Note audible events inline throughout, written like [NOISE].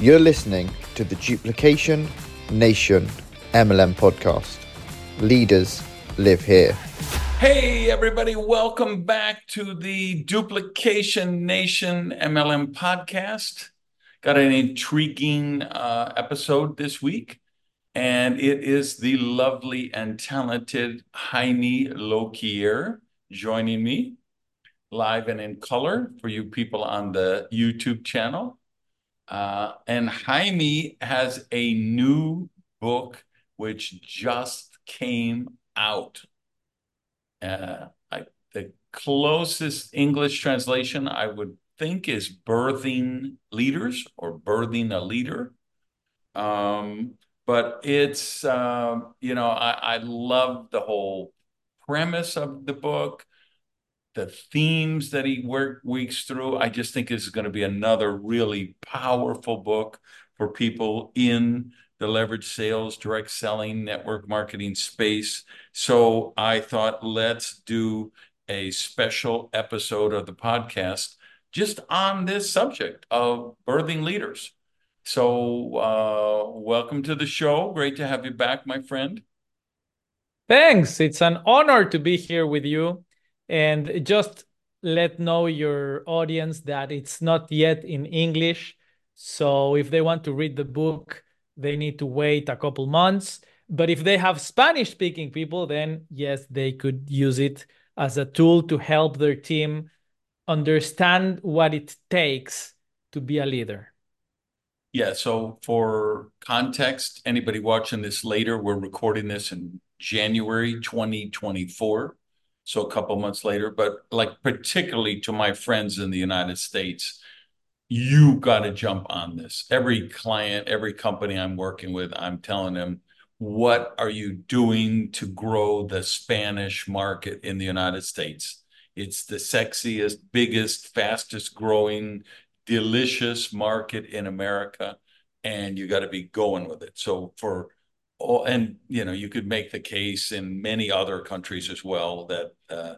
You're listening to the Duplication Nation MLM podcast. Leaders live here. Hey, everybody, welcome back to the Duplication Nation MLM podcast. Got an intriguing uh, episode this week, and it is the lovely and talented Jaime Lokier joining me live and in color for you people on the YouTube channel. Uh, and Jaime has a new book which just came out uh, I, the closest English translation I would think is birthing leaders or birthing a leader. Um, but it's, uh, you know, I, I love the whole premise of the book, the themes that he work weeks through. I just think this is going to be another really powerful book for people in the leverage sales, direct selling, network marketing space. So I thought, let's do a special episode of the podcast just on this subject of birthing leaders. So, uh, welcome to the show. Great to have you back, my friend. Thanks. It's an honor to be here with you. And just let know your audience that it's not yet in English. So, if they want to read the book, they need to wait a couple months. But if they have Spanish speaking people, then yes, they could use it as a tool to help their team understand what it takes to be a leader. Yeah. So, for context, anybody watching this later, we're recording this in January 2024. So, a couple months later, but like particularly to my friends in the United States, you got to jump on this. Every client, every company I'm working with, I'm telling them, what are you doing to grow the Spanish market in the United States? It's the sexiest, biggest, fastest growing, delicious market in America, and you got to be going with it. So for and you know, you could make the case in many other countries as well that uh,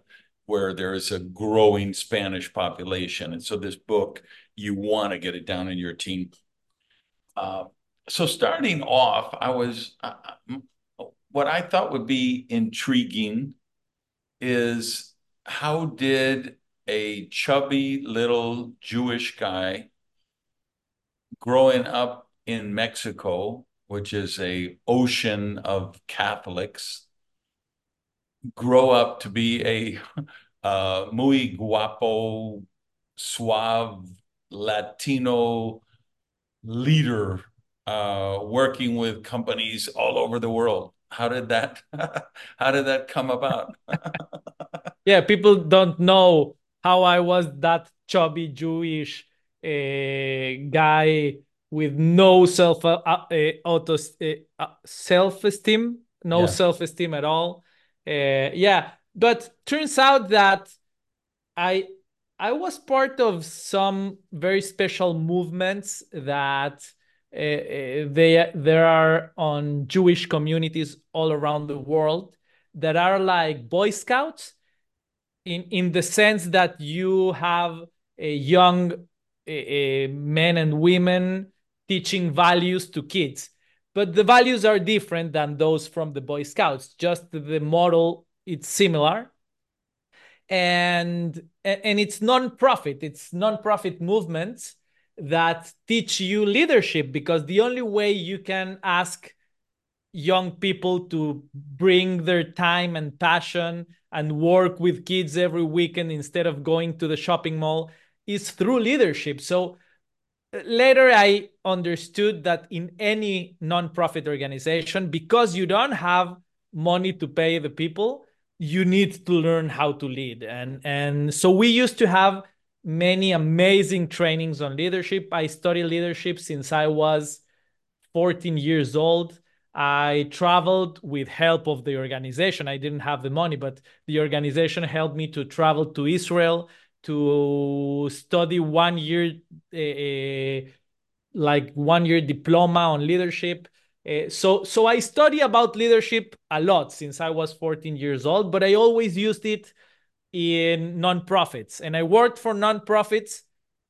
where there is a growing Spanish population, and so this book you want to get it down in your team. Uh, so starting off, I was uh, what I thought would be intriguing is how did a chubby little Jewish guy growing up in Mexico, which is a ocean of Catholics, grow up to be a [LAUGHS] uh, muy guapo, suave Latino leader uh, working with companies all over the world. How did that [LAUGHS] how did that come about? [LAUGHS] yeah, people don't know how I was that chubby Jewish uh, guy with no self uh, uh, auto uh, self esteem, no yeah. self esteem at all. Uh, yeah, but turns out that I I was part of some very special movements that uh, they there are on Jewish communities all around the world that are like Boy Scouts in in the sense that you have a young uh, men and women teaching values to kids. But the values are different than those from the boy scouts just the model it's similar. And and it's non-profit it's non-profit movements that teach you leadership because the only way you can ask young people to bring their time and passion and work with kids every weekend instead of going to the shopping mall is through leadership. So later i understood that in any non-profit organization because you don't have money to pay the people you need to learn how to lead. And and so we used to have many amazing trainings on leadership. I studied leadership since i was 14 years old. I traveled with help of the organization. I didn't have the money but the organization helped me to travel to israel to study one year uh, like one year diploma on leadership uh, so so I study about leadership a lot since I was 14 years old, but I always used it in nonprofits, and I worked for nonprofits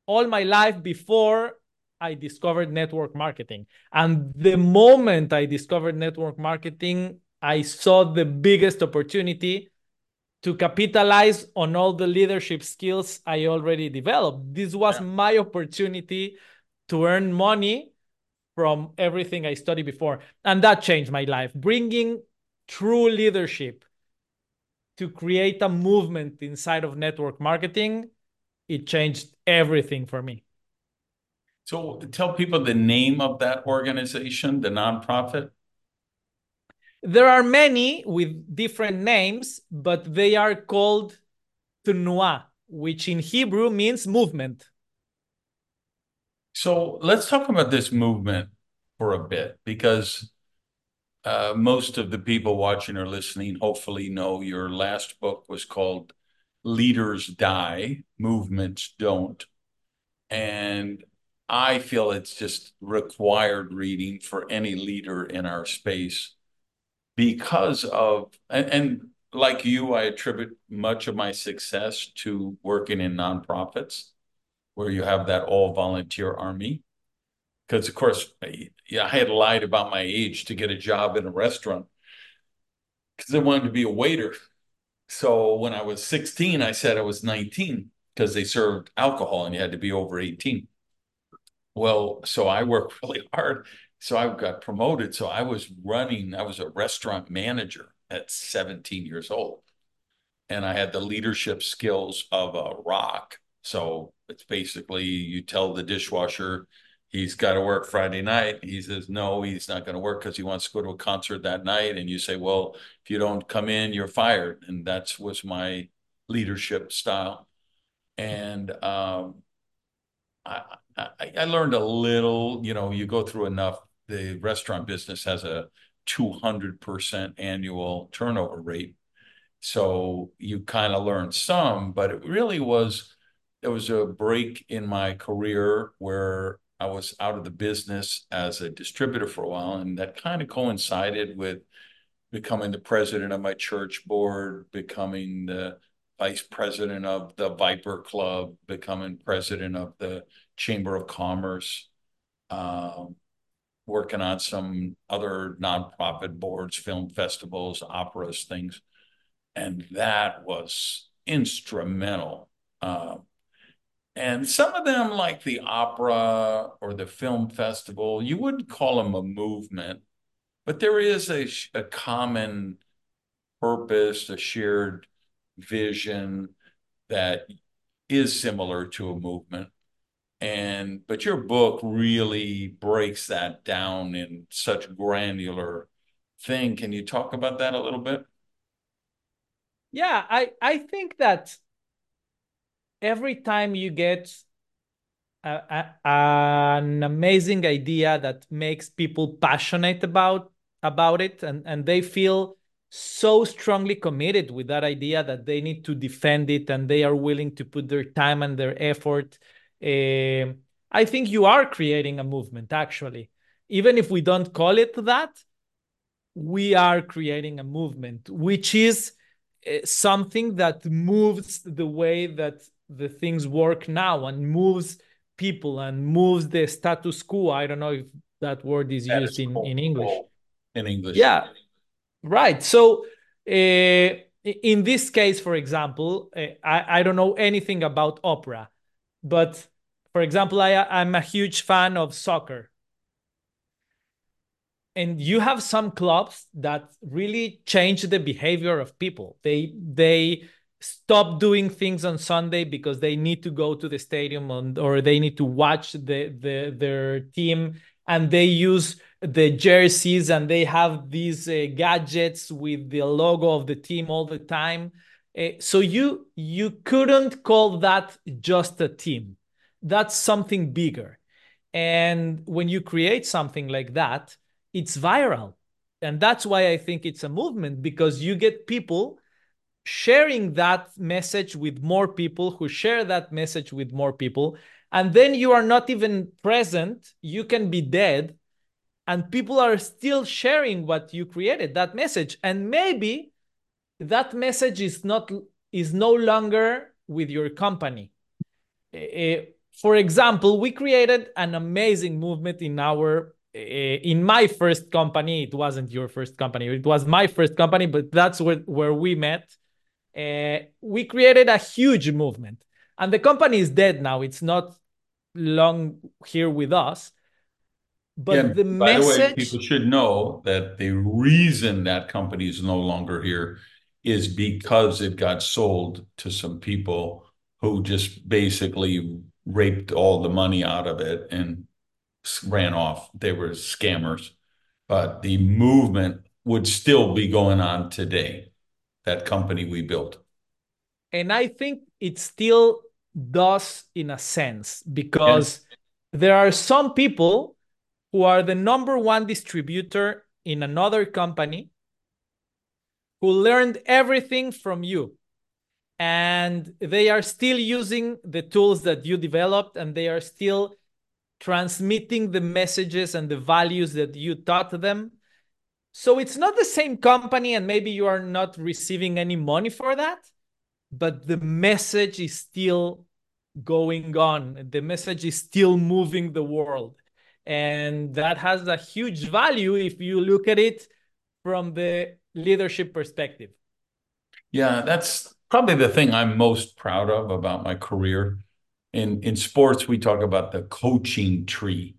all my life before I discovered network marketing. And the moment I discovered network marketing, I saw the biggest opportunity to capitalize on all the leadership skills I already developed. This was yeah. my opportunity to earn money from everything I studied before. And that changed my life. Bringing true leadership to create a movement inside of network marketing, it changed everything for me. So tell people the name of that organization, the nonprofit. There are many with different names, but they are called Tnua, which in Hebrew means movement. So let's talk about this movement for a bit because uh, most of the people watching or listening hopefully know your last book was called Leaders Die, Movements Don't. And I feel it's just required reading for any leader in our space because of and, and like you, I attribute much of my success to working in nonprofits where you have that all volunteer army. Because of course, yeah, I had lied about my age to get a job in a restaurant because I wanted to be a waiter. So when I was 16, I said I was 19 because they served alcohol and you had to be over 18. Well, so I worked [LAUGHS] really hard so I got promoted. So I was running, I was a restaurant manager at 17 years old. And I had the leadership skills of a rock. So it's basically you tell the dishwasher he's got to work Friday night. He says, no, he's not going to work because he wants to go to a concert that night. And you say, well, if you don't come in, you're fired. And that was my leadership style. And um, I, I, I learned a little, you know, you go through enough the restaurant business has a 200% annual turnover rate. So you kind of learn some, but it really was, there was a break in my career where I was out of the business as a distributor for a while. And that kind of coincided with becoming the president of my church board, becoming the vice president of the Viper Club, becoming president of the Chamber of Commerce. Um, working on some other nonprofit boards, film festivals, operas, things. And that was instrumental. Uh, and some of them, like the opera or the film festival, you wouldn't call them a movement, but there is a, a common purpose, a shared vision that is similar to a movement and but your book really breaks that down in such granular thing. Can you talk about that a little bit? Yeah i i think that every time you get a, a, an amazing idea that makes people passionate about about it and and they feel so strongly committed with that idea that they need to defend it and they are willing to put their time and their effort uh, I think you are creating a movement, actually. Even if we don't call it that, we are creating a movement, which is uh, something that moves the way that the things work now and moves people and moves the status quo. I don't know if that word is that used is in, in English. In English. Yeah. Right. So, uh, in this case, for example, uh, I, I don't know anything about opera, but for example, I, I'm a huge fan of soccer. And you have some clubs that really change the behavior of people. They they stop doing things on Sunday because they need to go to the stadium on, or they need to watch the, the their team and they use the jerseys and they have these uh, gadgets with the logo of the team all the time. Uh, so you you couldn't call that just a team that's something bigger. And when you create something like that, it's viral. And that's why I think it's a movement because you get people sharing that message with more people who share that message with more people. And then you are not even present, you can be dead, and people are still sharing what you created, that message. And maybe that message is not is no longer with your company. It, for example, we created an amazing movement in our uh, in my first company. It wasn't your first company; it was my first company, but that's where where we met. Uh, we created a huge movement, and the company is dead now. It's not long here with us. But Yeah, the by the way, message, people should know that the reason that company is no longer here is because it got sold to some people who just basically raped all the money out of it and ran off. They were scammers. But the movement would still be going on today, that company we built. and I think it still does in a sense because there are some people who are the number one distributor in another company who learned everything from you. And they are still using the tools that you developed and they are still transmitting the messages and the values that you taught them. So it's not the same company and maybe you are not receiving any money for that but the message is still going on. The message is still moving the world. And that has a huge value if you look at it from the leadership perspective Yeah, that's probably the thing I'm most proud of about my career. In in sports, we talk about the coaching tree,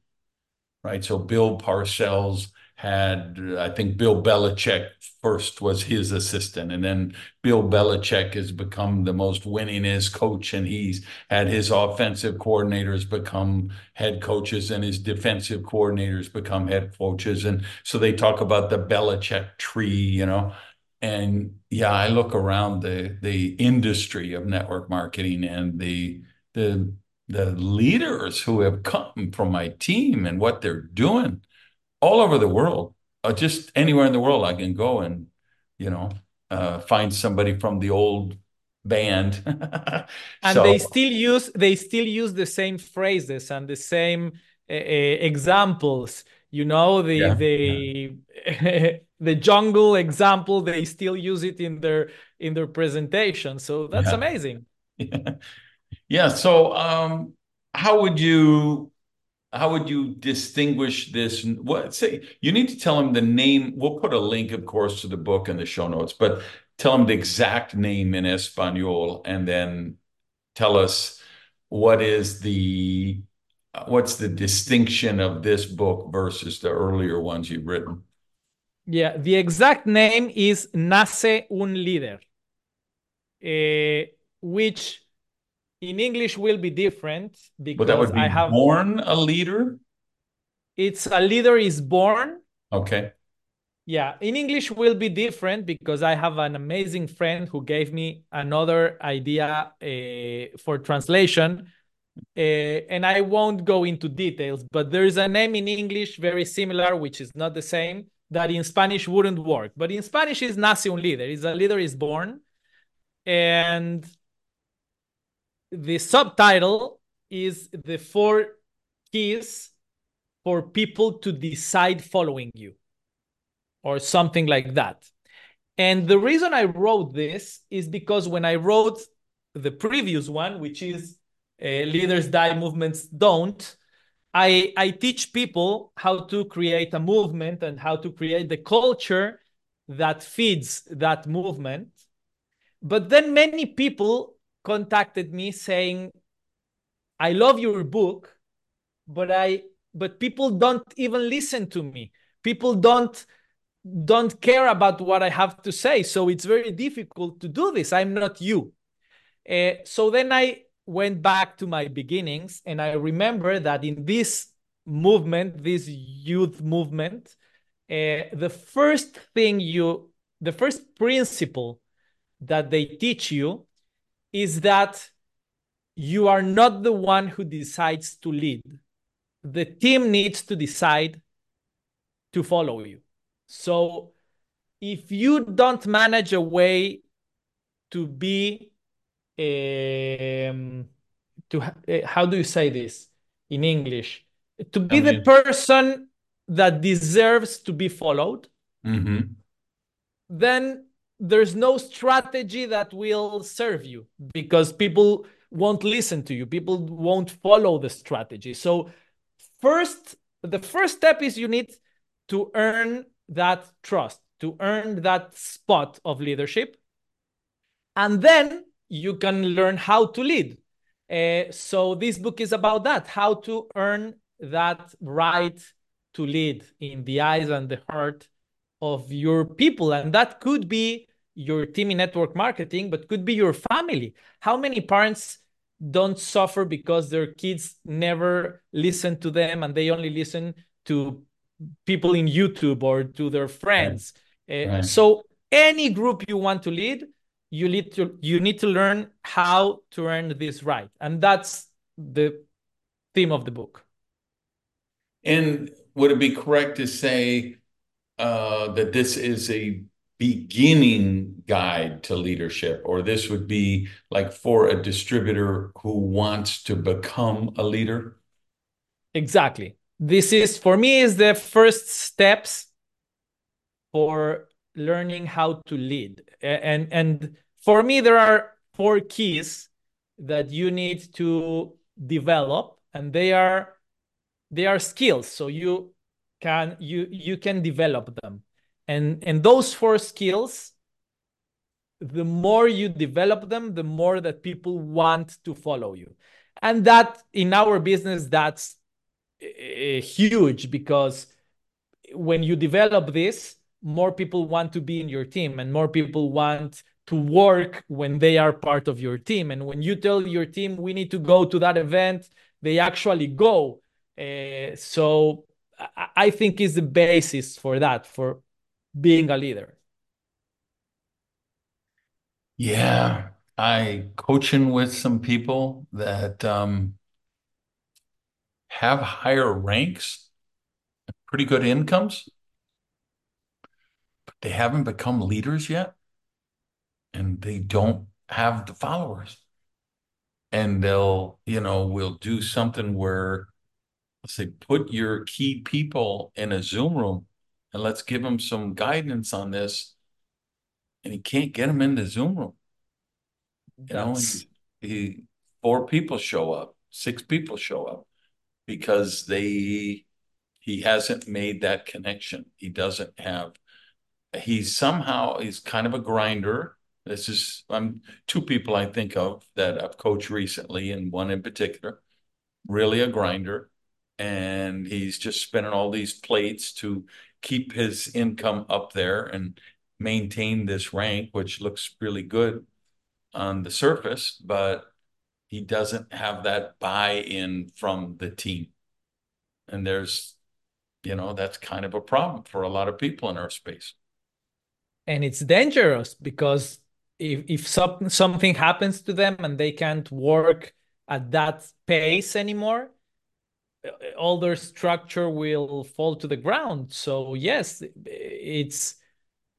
right? So Bill Parcells had, I think Bill Belichick first was his assistant, and then Bill Belichick has become the most winningest coach, and he's had his offensive coordinators become head coaches, and his defensive coordinators become head coaches, and so they talk about the Belichick tree, you know. And yeah, I look around the the industry of network marketing and the the the leaders who have come from my team and what they're doing all over the world. Uh, just anywhere in the world I can go and you know uh, find somebody from the old band. [LAUGHS] and So they still use they still use the same phrases and the same uh, examples you know the Yeah, the [LAUGHS] the jungle example they still use it in their in their presentation so that's Yeah. amazing [LAUGHS] Yeah. So, um, how would you how would you distinguish this? What say you need to tell him the name. We'll put a link, of course, to the book in the show notes, but tell him the exact name in Espanol, and then tell us what is the what's the distinction of this book versus the earlier ones you've written. yeah the exact name is nace un líder eh, which in english will be different But that because would be i have born a leader. it's a leader is born Okay. Yeah, in English will be different because I have an amazing friend who gave me another idea uh, for translation. Uh, and I won't go into details, but there is a name in English very similar, which is not the same, that in Spanish wouldn't work. But in Spanish is nace un líder, is a leader is born. And the subtitle is the four keys for people to decide following you or something like that. And the reason I wrote this is because when I wrote the previous one, which is uh, Leaders Die, Movements Don't, I, I teach people how to create a movement and how to create the culture that feeds that movement. But then many people contacted me saying, I love your book, but I but people don't even listen to me. People don't don't care about what I have to say. So it's very difficult to do this. I'm not you. Uh, so then I went back to my beginnings and I remember that in this movement, this youth movement, uh, the first thing you, the first principle that they teach you is that you are not the one who decides to lead. The team needs to decide to follow you. So if you don't manage a way to be um, to uh, how do you say this in English? To be I the person that deserves to be followed, hmm then there's no strategy that will serve you because people won't listen to you. People won't follow the strategy. So first the first step is you need to earn that trust to earn that spot of leadership. And then you can learn how to lead. Uh, so this book is about that how to earn that right to lead in the eyes and the heart of your people. And that could be your team in network marketing but could be your family how many parents don't suffer because their kids never listen to them and they only listen to people in youtube or to their friends right. Uh, right. so any group you want to lead you need to you need to learn how to earn this right and that's the theme of the book and would it be correct to say uh, that this is a beginning guide to leadership, or this would be like for a distributor who wants to become a leader? Exactly. This is for me is the first steps for learning how to lead. And and for me there are four keys that you need to develop and they are they are skills so you can you you can develop them and and those four skills the more you develop them the more that people want to follow you. And that in our business that's uh, huge because when you develop this more people want to be in your team and more people want to work when they are part of your team. And when you tell your team we need to go to that event they actually go. Uh, so I think is the basis for that, for being a leader. Yeah, I coaching with some people that um, have higher ranks, pretty good incomes, but they haven't become leaders yet, and they don't have the followers. And they'll, you know, we'll do something where let's say put your key people in a Zoom room and let's give him some guidance on this. And he can't get him in the Zoom room. You know, he, he four people show up, six people show up because they he hasn't made that connection. He doesn't have he's somehow he's kind of a grinder. This is I'm two people I think of that I've coached recently, and one in particular, really a grinder and he's just spinning all these plates to keep his income up there and maintain this rank, which looks really good on the surface, but he doesn't have that buy-in from the team. And there's, you know, that's kind of a problem for a lot of people in our space. And it's dangerous because if, if some, something happens to them and they can't work at that pace anymore, all their structure will fall to the ground. So yes, it's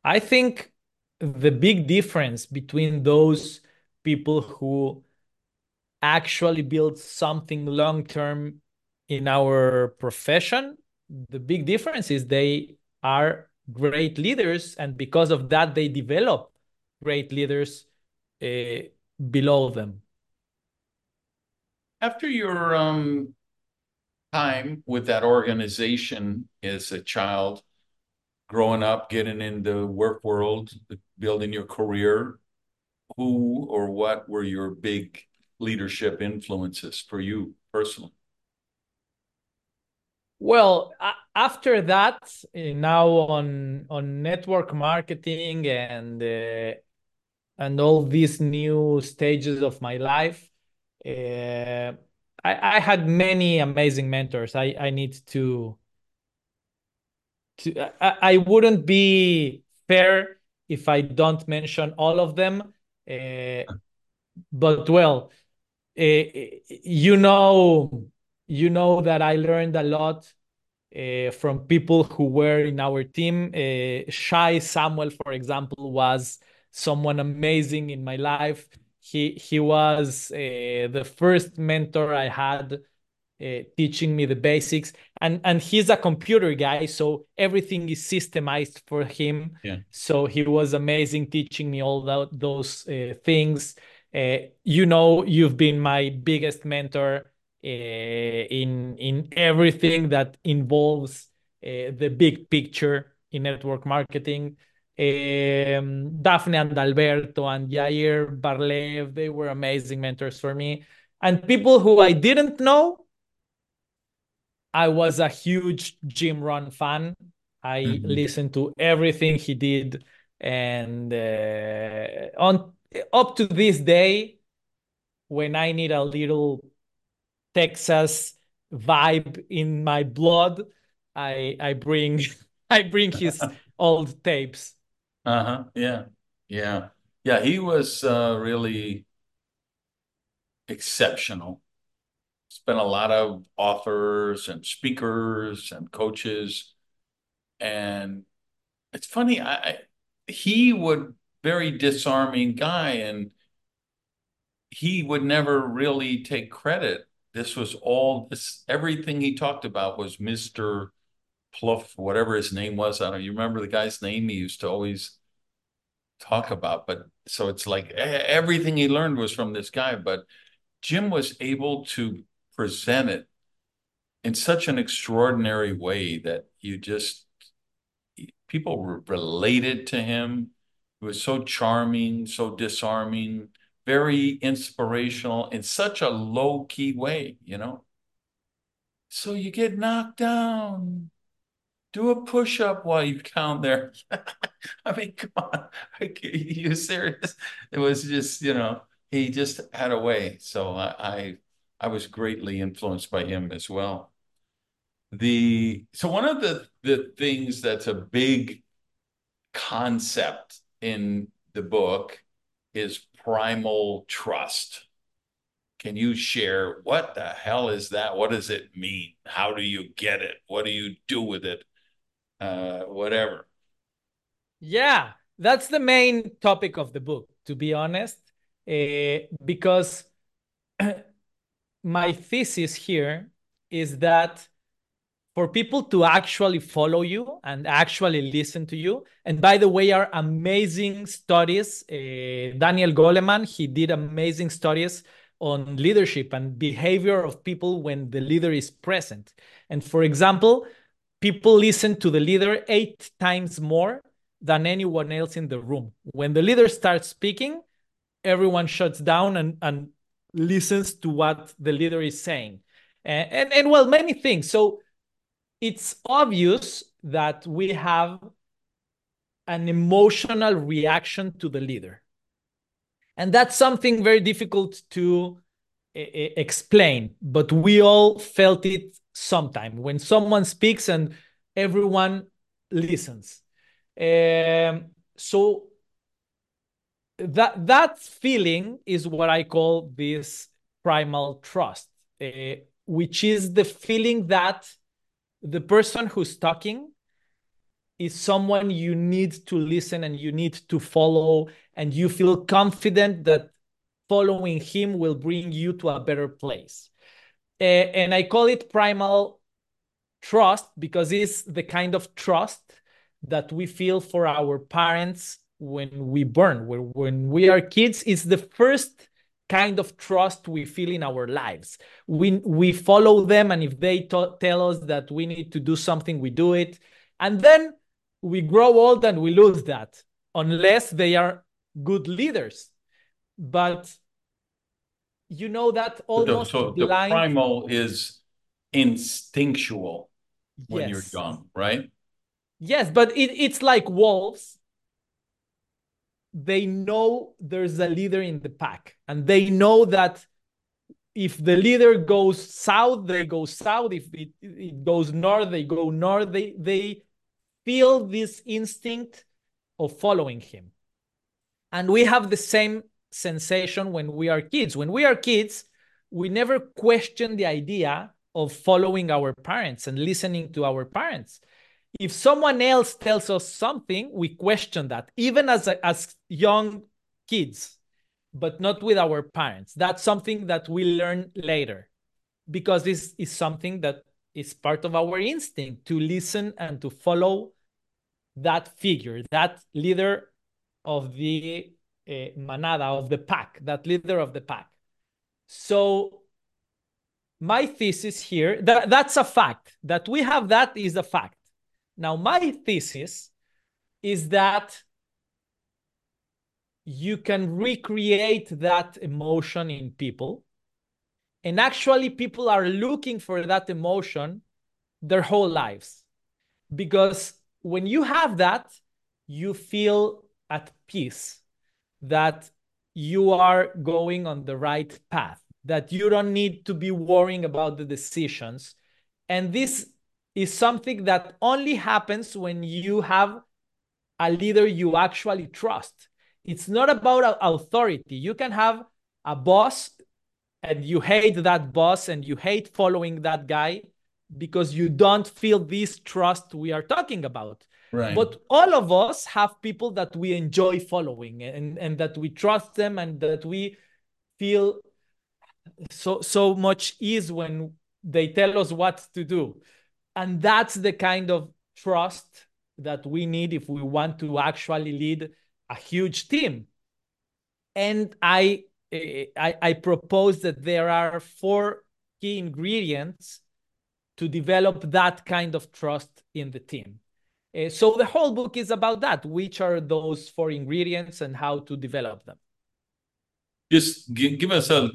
I think the big difference between those people who actually build something long term in our profession, the big difference is they are great leaders, and because of that, they develop great leaders uh, below them. After your um, time with that organization as a child, growing up, getting in the work world, building your career, who or what were your big leadership influences for you personally? Well, after that, eh, now on on network marketing and uh, and all these new stages of my life, uh, I, I had many amazing mentors. I, I need to to I, I wouldn't be fair if I don't mention all of them. Uh, but well, uh, you know, you know that I learned a lot uh, from people who were in our team. Shai Samuel, for example, was someone amazing in my life he he was uh, the first mentor I had uh, teaching me the basics and and he's a computer guy so everything is systemized for him yeah. so he was amazing teaching me all that, those uh, things Uh, you know, you've been my biggest mentor uh, in in everything that involves uh, the big picture in network marketing. Um, Daphne and Alberto and Yair Barlev, they were amazing mentors for me. And people who I didn't know, I was a huge Jim Rohn fan. I mm-hmm. listened to everything he did, and uh, on up to this day, when I need a little Texas vibe in my blood, I I bring [LAUGHS] I bring his old tapes. Uh huh. Yeah. Yeah. Yeah. He was uh, really exceptional. Spent a lot of authors and speakers and coaches, and it's funny. I he would very disarming guy, and he would never really take credit. This was all this everything he talked about was Mister Pluff, whatever his name was. I don't. You remember the guy's name? He used to always talk about. But so it's like everything he learned was from this guy. But Jim was able to present it in such an extraordinary way that you just people related to him. It was so charming, so disarming, very inspirational in such a low key way, you know. So you get knocked down do a push up while you count there. [LAUGHS] I mean, come on, are you serious? It was just, you know, he just had a way. So I, I, I was greatly influenced by him as well. The so one of the the things that's a big concept in the book is primal trust. Can you share what the hell is that? What does it mean? How do you get it? What do you do with it? Uh, whatever. Yeah, that's the main topic of the book, to be honest, uh, because [CLEARS THROAT] my thesis here is that for people to actually follow you and actually listen to you and by the way are amazing studies uh, daniel goleman he did amazing studies on leadership and behavior of people when the leader is present and for example people listen to the leader eight times more than anyone else in the room. When the leader starts speaking, everyone shuts down and, and listens to what the leader is saying. And, and, and well, many things. So it's obvious that we have an emotional reaction to the leader. And that's something very difficult to explain, but we all felt it sometime when someone speaks and everyone listens. Um, so that that feeling is what I call this primal trust, uh, which is the feeling that the person who's talking is someone you need to listen and you need to follow, and you feel confident that following him will bring you to a better place. And I call it primal trust because it's the kind of trust that we feel for our parents when we burn when, we are kids it's the first kind of trust we feel in our lives. We we follow them and if they tell us that we need to do something we do it. And then we grow old and we lose that unless they are good leaders. But you know that almost so the primal is instinctual when yes. you're young right? Yes but it, it's like wolves. They know there's a leader in the pack and they know that if the leader goes south they go south. If it, it goes north they go north. They they feel this instinct of following him. And we have the same sensation when we are kids. When we are kids, we never question the idea of following our parents and listening to our parents. If someone else tells us something, we question that, even as, as young kids, but not with our parents. That's something that we learn later because this is something that is part of our instinct to listen and to follow that figure, that leader of the uh, manada of the pack, that leader of the pack. So my thesis here, that, that's a fact. That we have that is a fact. Now, my thesis is that you can recreate that emotion in people. And actually, people are looking for that emotion their whole lives. Because when you have that, you feel at peace that you are going on the right path, that you don't need to be worrying about the decisions. And this is something that only happens when you have a leader you actually trust. It's not about authority. You can have a boss and you hate that boss and you hate following that guy because you don't feel this trust we are talking about. Right. But all of us have people that we enjoy following and, and that we trust them and that we feel so so much ease when they tell us what to do. And that's the kind of trust that we need if we want to actually lead a huge team. And I eh, I, I propose that there are four key ingredients to develop that kind of trust in the team. Uh, so the whole book is about that. Which are those four ingredients and how to develop them? Just give, give us a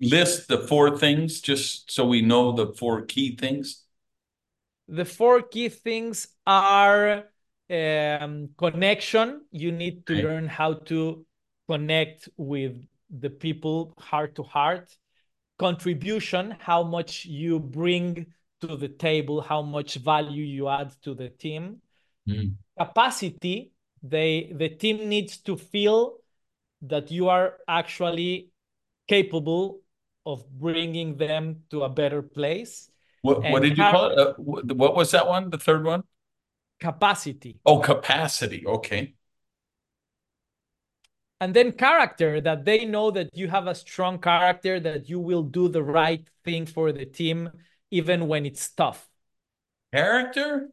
list the four things, just so we know the four key things. The four key things are um, connection. You need to learn how to connect with the people heart to heart. Contribution, how much you bring to the table, how much value you add to the team. Mm. Capacity, they the team needs to feel that you are actually capable of bringing them to a better place. What, what did you call it? Uh, what was that one? The third one? Capacity. Oh, capacity. Okay. And then character, that they know that you have a strong character, that you will do the right thing for the team, even when it's tough. Character?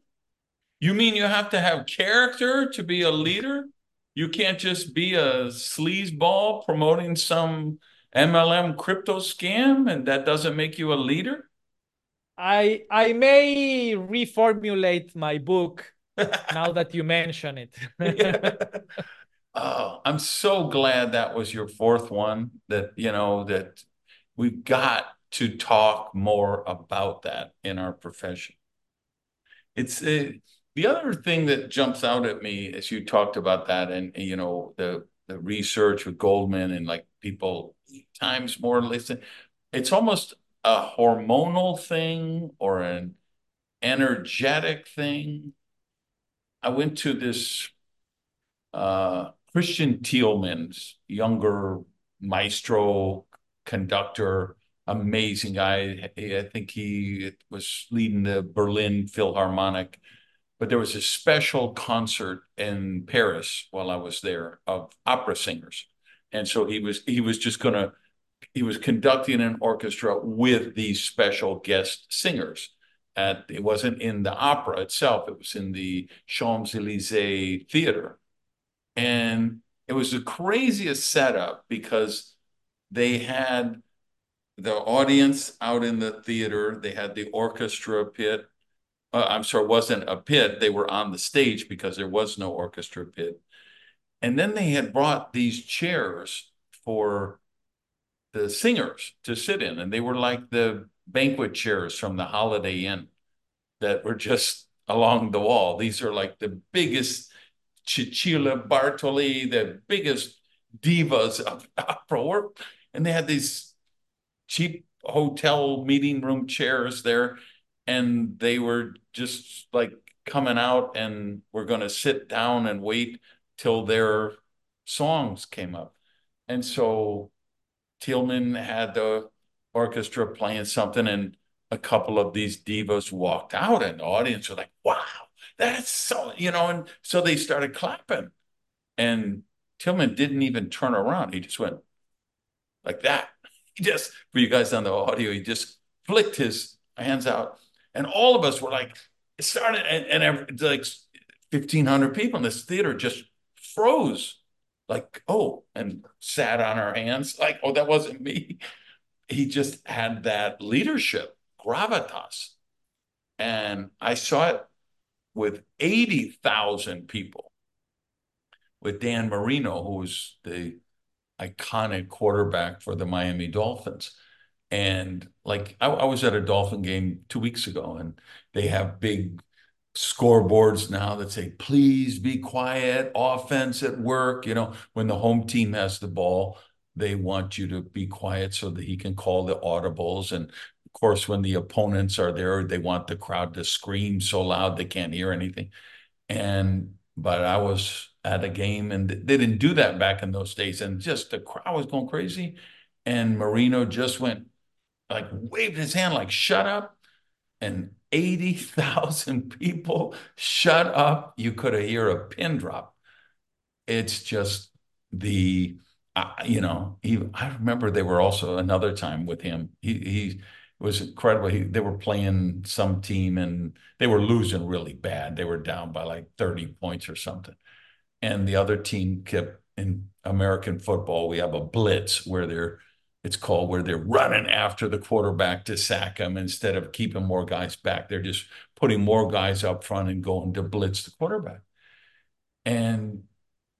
You mean you have to have character to be a leader? You can't just be a sleazeball promoting some MLM crypto scam and that doesn't make you a leader? I I may reformulate my book now that you mention it. [LAUGHS] oh, I'm so glad that was your fourth one that you know that we've got to talk more about that in our profession. It's uh, the other thing that jumps out at me as you talked about that, and you know the the research with Goleman and like people times more listen. It's almost a hormonal thing or an energetic thing. I went to this uh, Christian Thielemann's younger maestro conductor amazing guy. I think he was leading the Berlin Philharmonic. But there was a special concert in Paris while I was there of opera singers. And so he was he was just gonna he was conducting an orchestra with these special guest singers. At it wasn't in the opera itself, it was in the Champs-Elysees theater. And it was the craziest setup because they had the audience out in the theater. They had the orchestra pit. Uh, I'm sorry, wasn't a pit. They were on the stage because there was no orchestra pit. And then they had brought these chairs for the singers to sit in. And they were like the banquet chairs from the Holiday Inn that were just along the wall. These are like the biggest Cecilia Bartoli, the biggest divas of opera work. And they had these cheap hotel meeting room chairs there and they were just like coming out and we're going to sit down and wait till their songs came up. And so Thielemann had the orchestra playing something and a couple of these divas walked out and the audience were like wow that's so you know and so they started clapping. And Thielemann didn't even turn around. He just went like that. [LAUGHS] He just, for you guys on the audio, he just flicked his hands out. And all of us were like, it started, and, and like 1,500 people in this theater just froze. like, oh, and sat on our hands, [LAUGHS] like, oh, that wasn't me. He just had that leadership, gravitas. And I saw it with 80,000 people with Dan Marino, who was the iconic quarterback for the Miami Dolphins. And like I, I, was at a Dolphin game two weeks ago, and they have big scoreboards now that say, please be quiet, offense at work. You know, when the home team has the ball, they want you to be quiet so that he can call the audibles. And of course, when the opponents are there, they want the crowd to scream so loud they can't hear anything. And but I was at a game and they didn't do that back in those days. And just the crowd was going crazy. And Marino just went like waved his hand like shut up. And 80,000 [LAUGHS] people shut up. You could hear a pin drop. It's just the uh, you know, he, I remember they were also another time with him. He, he was incredible. He, they were playing some team and they were losing really bad. They were down by like 30 points or something and the other team kept in American football, we have a blitz where they're it's called where they're running after the quarterback to sack him instead of keeping more guys back. They're just putting more guys up front and going to blitz the quarterback. And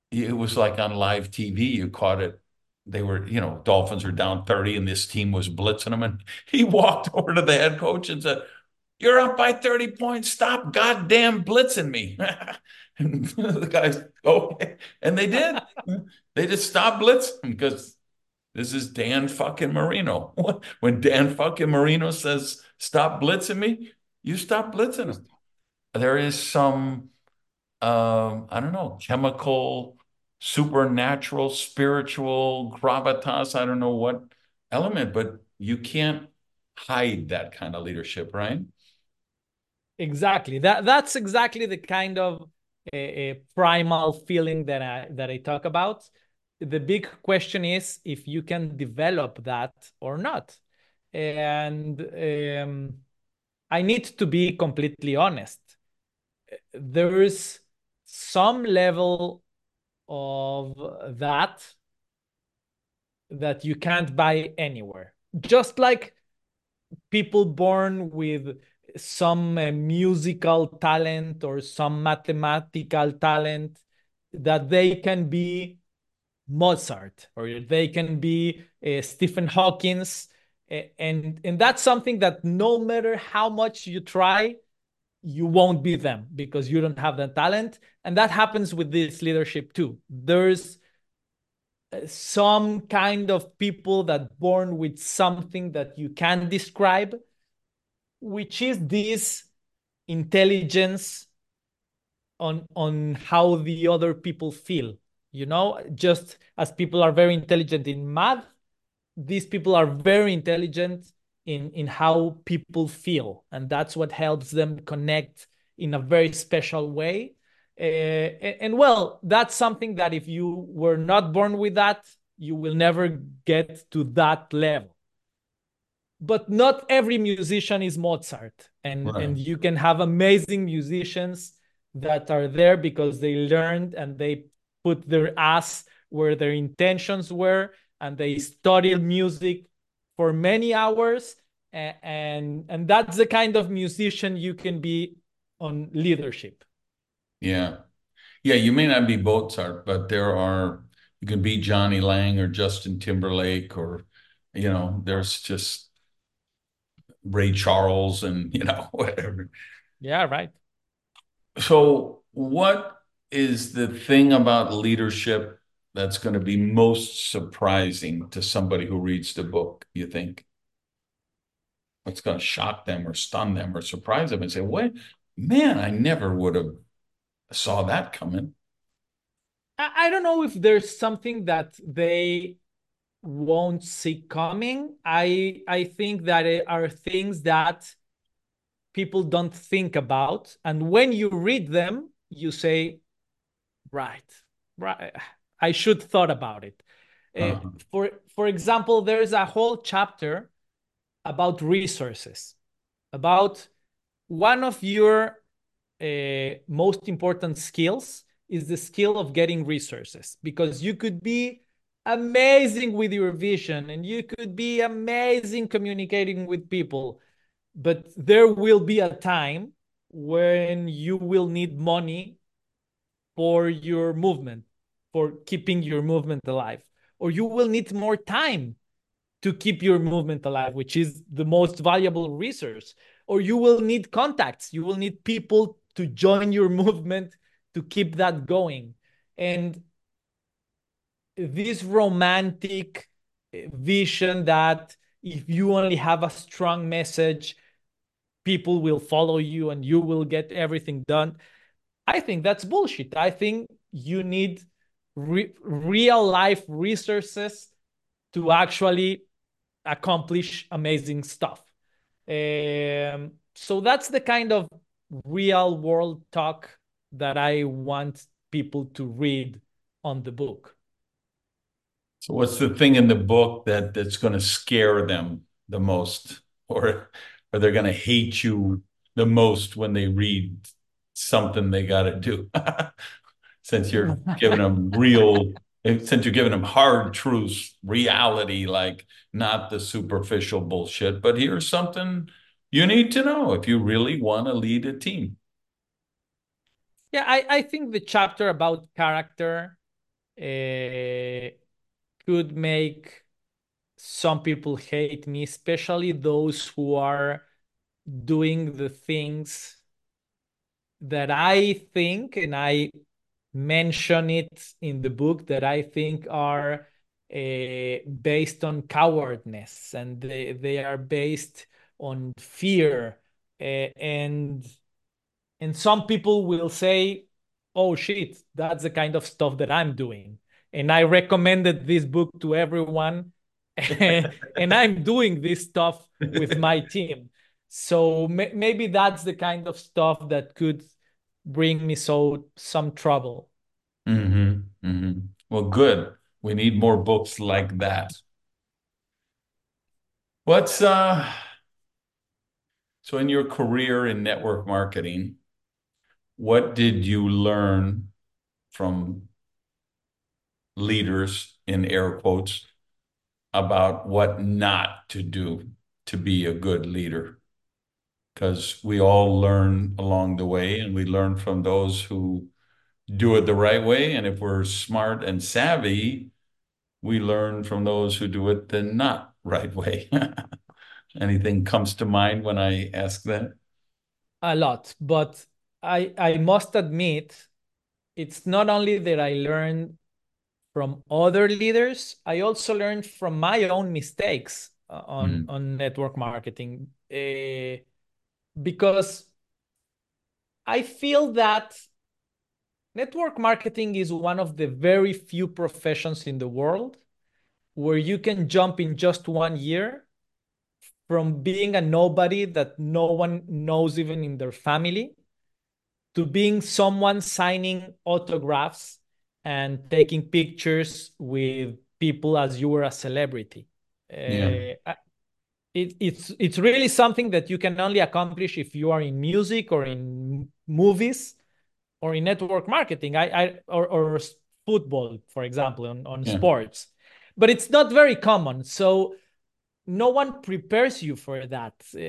it was like on live TV, you caught it. They were, you know, Dolphins were down 30 and this team was blitzing them. And [LAUGHS] he walked over to the head coach and said, You're up by 30 points. Stop goddamn blitzing me. [LAUGHS] And the guys, okay. And they did. they just stopped blitzing because this is Dan fucking Marino. [LAUGHS] when Dan fucking Marino says, stop blitzing me, you stop blitzing him. There is some, um, I don't know, chemical, supernatural, spiritual gravitas. I don't know what element, but you can't hide that kind of leadership, right? Exactly. That that's exactly the kind of a, a primal feeling that I that I talk about. The big question is if you can develop that or not. And um, I need to be completely honest. There is some level of that that you can't buy anywhere. Just like people born with some uh, musical talent or some mathematical talent that they can be Mozart or they can be uh, Stephen Hawkins. And, and that's something that no matter how much you try, you won't be them because you don't have the talent. And that happens with this leadership too. There's uh, some kind of people that born with something that you can describe which is this intelligence on on how the other people feel you know just as people are very intelligent in math these people are very intelligent in in how people feel and that's what helps them connect in a very special way uh, and, and well that's something that if you were not born with that you will never get to that level but not every musician is Mozart, and right. and you can have amazing musicians that are there because they learned and they put their ass where their intentions were, and they studied music for many hours, and and, and that's the kind of musician you can be on leadership. Yeah, yeah, you may not be Mozart, but there are you can be Jonny Lang or Justin Timberlake or you know there's just Ray Charles and you know [LAUGHS] whatever. Yeah, right. So, what is the thing about leadership that's going to be most surprising to somebody who reads the book? You think? What's going to shock them or stun them or surprise them and say, "What, man? I never would have saw that coming." I don't know if there's something that they won't see coming. I I think that it are things that people don't think about, and when you read them, you say, "Right, right, I should thought about it." Uh, uh-huh. Uh, for for example, there's a whole chapter about resources, about one of your uh, most important skills is the skill of getting resources because you could be amazing with your vision and you could be amazing communicating with people but there will be a time when you will need money for your movement for keeping your movement alive. Or you will need more time to keep your movement alive which is the most valuable resource. Or you will need contacts. You will need people to join your [LAUGHS] movement to keep that going. And this romantic vision that if you only have a strong message people will follow you and you will get everything done i think that's bullshit. I think you need re- real life resources to actually accomplish amazing stuff. Um, so that's the kind of real world talk that i want people to read on the book. So what's the thing in the book that that's going to scare them the most? Or or they're going to hate you the most when they read something they got to do. [LAUGHS] Since you're [LAUGHS] giving them real since you're giving them hard truths reality like not the superficial bullshit. But here's something you need to know if you really want to lead a team. Yeah i, I think the chapter about character uh, could make some people hate me, especially those who are doing the things that I think, and I mention it in the book, that I think are uh, based on cowardness and they, they are based on fear. Uh, and and some people will say, oh shit, that's the kind of stuff that I'm doing. And I recommended this book to everyone [LAUGHS] and I'm doing this stuff with my team. So maybe that's the kind of stuff that could bring me so some trouble. Mm-hmm. Mm-hmm. Well, good. We need more books like that. What's uh so in your career in network marketing, what did you learn from leaders in air quotes about what not to do to be a good leader because we all learn along the way and we learn from those who do it the right way and if we're smart and savvy we learn from those who do it the not right way [LAUGHS] anything comes to mind when i ask that a lot but i i must admit it's not only that i learned from other leaders. I also learned from my own mistakes uh, on mm. on network marketing uh, because I feel that network marketing is one of the very few professions in the world where you can jump in just one year from being a nobody that no one knows even in their family to being someone signing autographs and taking pictures with people as you were a celebrity. Yeah. Uh, it, it's it's really something that you can only accomplish if you are in music or in movies or in network marketing. I, I or, or football, for example, on, on yeah. sports. But it's not very common. So no one prepares you for that. Eh,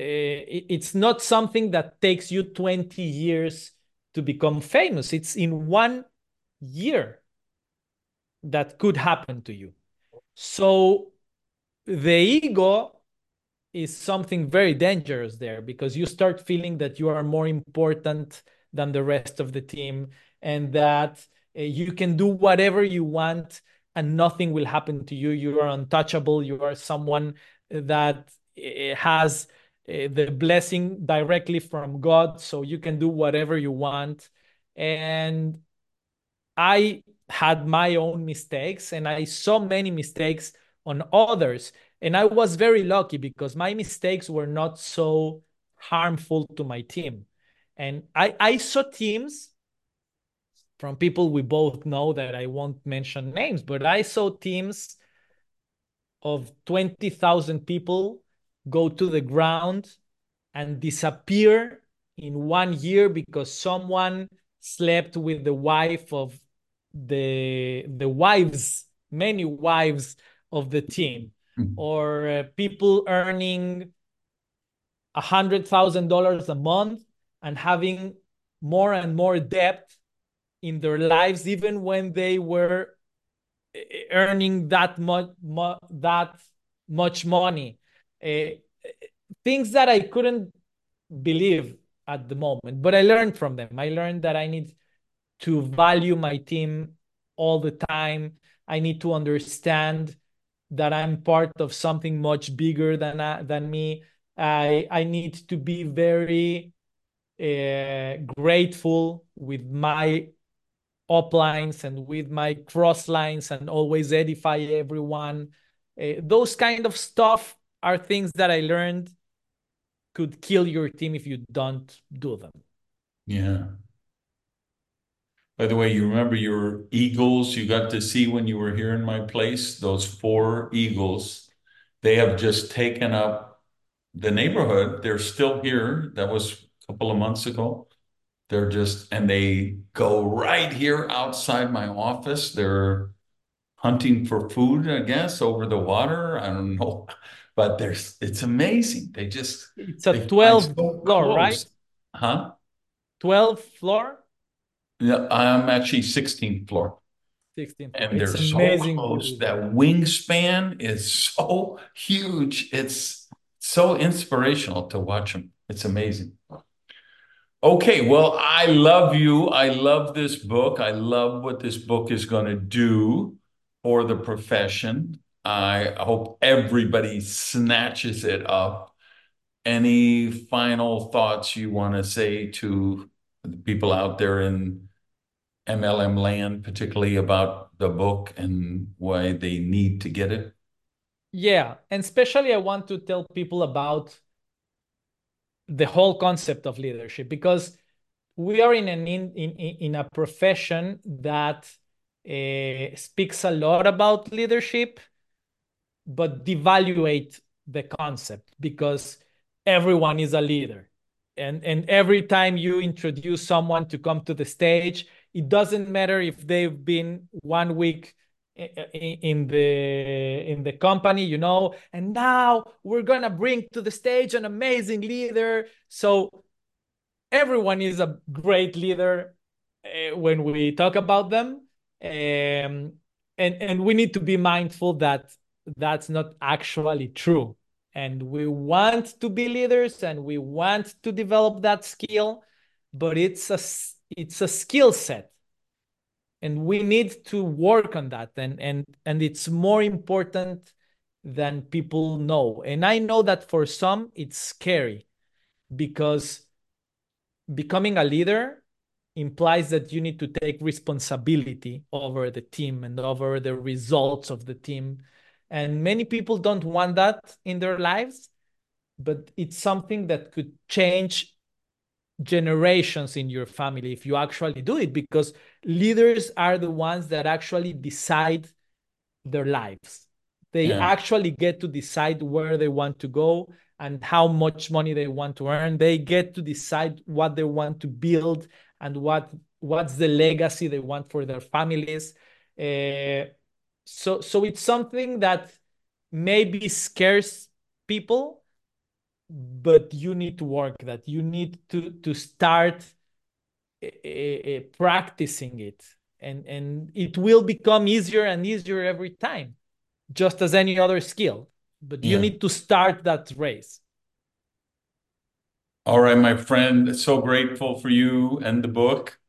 it, it's not something that takes you 20 years to become famous. It's in one year that could happen to you. So the ego is something very dangerous there because you start feeling that you are more important than the rest of the team and that uh, you can do whatever you want and nothing will happen to you. You are untouchable. You are someone that uh, has uh, the blessing directly from God. So you can do whatever you want. And I had my own mistakes and I saw many mistakes on others. And I was very lucky because my mistakes were not so harmful to my team. And I, I saw teams from people we both know that I won't mention names, but I saw teams of 20,000 people go to the ground and disappear in one year because someone slept with the wife of the the wives, many wives of the team. Or uh, people earning a hundred thousand dollars a month and having more and more debt in their lives, even when they were earning that much that much money. Uh, things that I couldn't believe at the moment, but I learned from them. I learned that I need to value my team all the time. I need to understand that I'm part of something much bigger than uh, than me. I I need to be very uh, grateful with my uplines and with my cross lines and always edify everyone. Uh, those kind of stuff are things that I learned could kill your team if you don't do them. Yeah. By the way, you remember your eagles you got to see when you were here in my place? Those four eagles, they have just taken up the neighborhood. They're still here. That was a couple of months ago. They're just, and they go right here outside my office. They're hunting for food, I guess, over the water. I don't know, [LAUGHS] but there's, it's amazing. They just, it's a 12 so floor, right? Huh? 12 floor? Yeah, I'm actually 16th floor. 16th. And they're so amazing. close. That wingspan is so huge. It's so inspirational to watch them. It's amazing. Okay, well, I love you. I love this book. I love what this book is going to do for the profession. I hope everybody snatches it up. Any final thoughts you want to say to the people out there in MLM land, particularly about the book and why they need to get it? Yeah, and especially I want to tell people about the whole concept of leadership because we are in an in in, in a profession that uh, speaks a lot about leadership, but devaluate the concept because everyone is a leader and and every time you introduce someone to come to the stage it doesn't matter if they've been one week in the in the company you know and now we're gonna bring to the stage an amazing leader. So everyone is a great leader uh, when we talk about them. Um, and and we need to be mindful that that's not actually true. And we want to be leaders and we want to develop that skill but it's a it's a skill set and we need to work on that and and and it's more important than people know. And i know that for some it's scary because becoming a leader implies that you need to take responsibility over the team and over the results of the team. And many people don't want that in their lives but it's something that could change generations in your family if you actually do it because leaders are the ones that actually decide their lives. They yeah. actually get to decide where they want to go and how much money they want to earn. They get to decide what they want to build and what what's the legacy they want for their families. Uh, so so it's something that maybe scares people but you need to work that. You need to to start uh, practicing it. And and it will become easier and easier every time just as any other skill. But yeah. you need to start that race. All right my friend. So grateful for you and the book.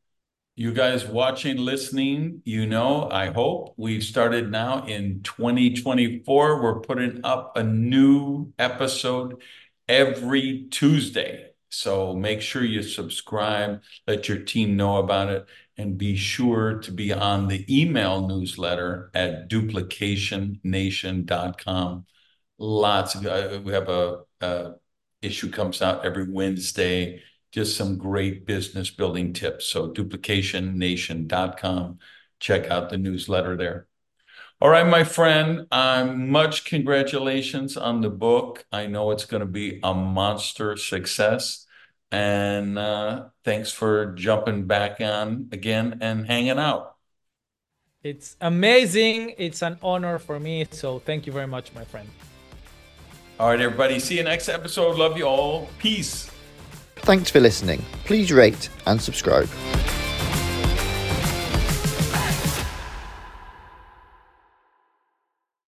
You guys watching listening you know i hope we've started now in 2024 we're putting up a new episode every Tuesday. So make sure you subscribe, let your team know about it, and be sure to be on the email newsletter at duplicationnation.com. Lots of uh, we have a, a issue comes out every Wednesday. Just some great business building tips. So duplicationnation.com. Check out the newsletter there. All right, my friend, um, much congratulations on the book. I know it's going to be a monster success. And uh, thanks for jumping back on again and hanging out. It's amazing. It's an honor for me. So thank you very much, my friend. All right, everybody. See you next episode. Love you all. Peace. Thanks for listening. Please rate and subscribe.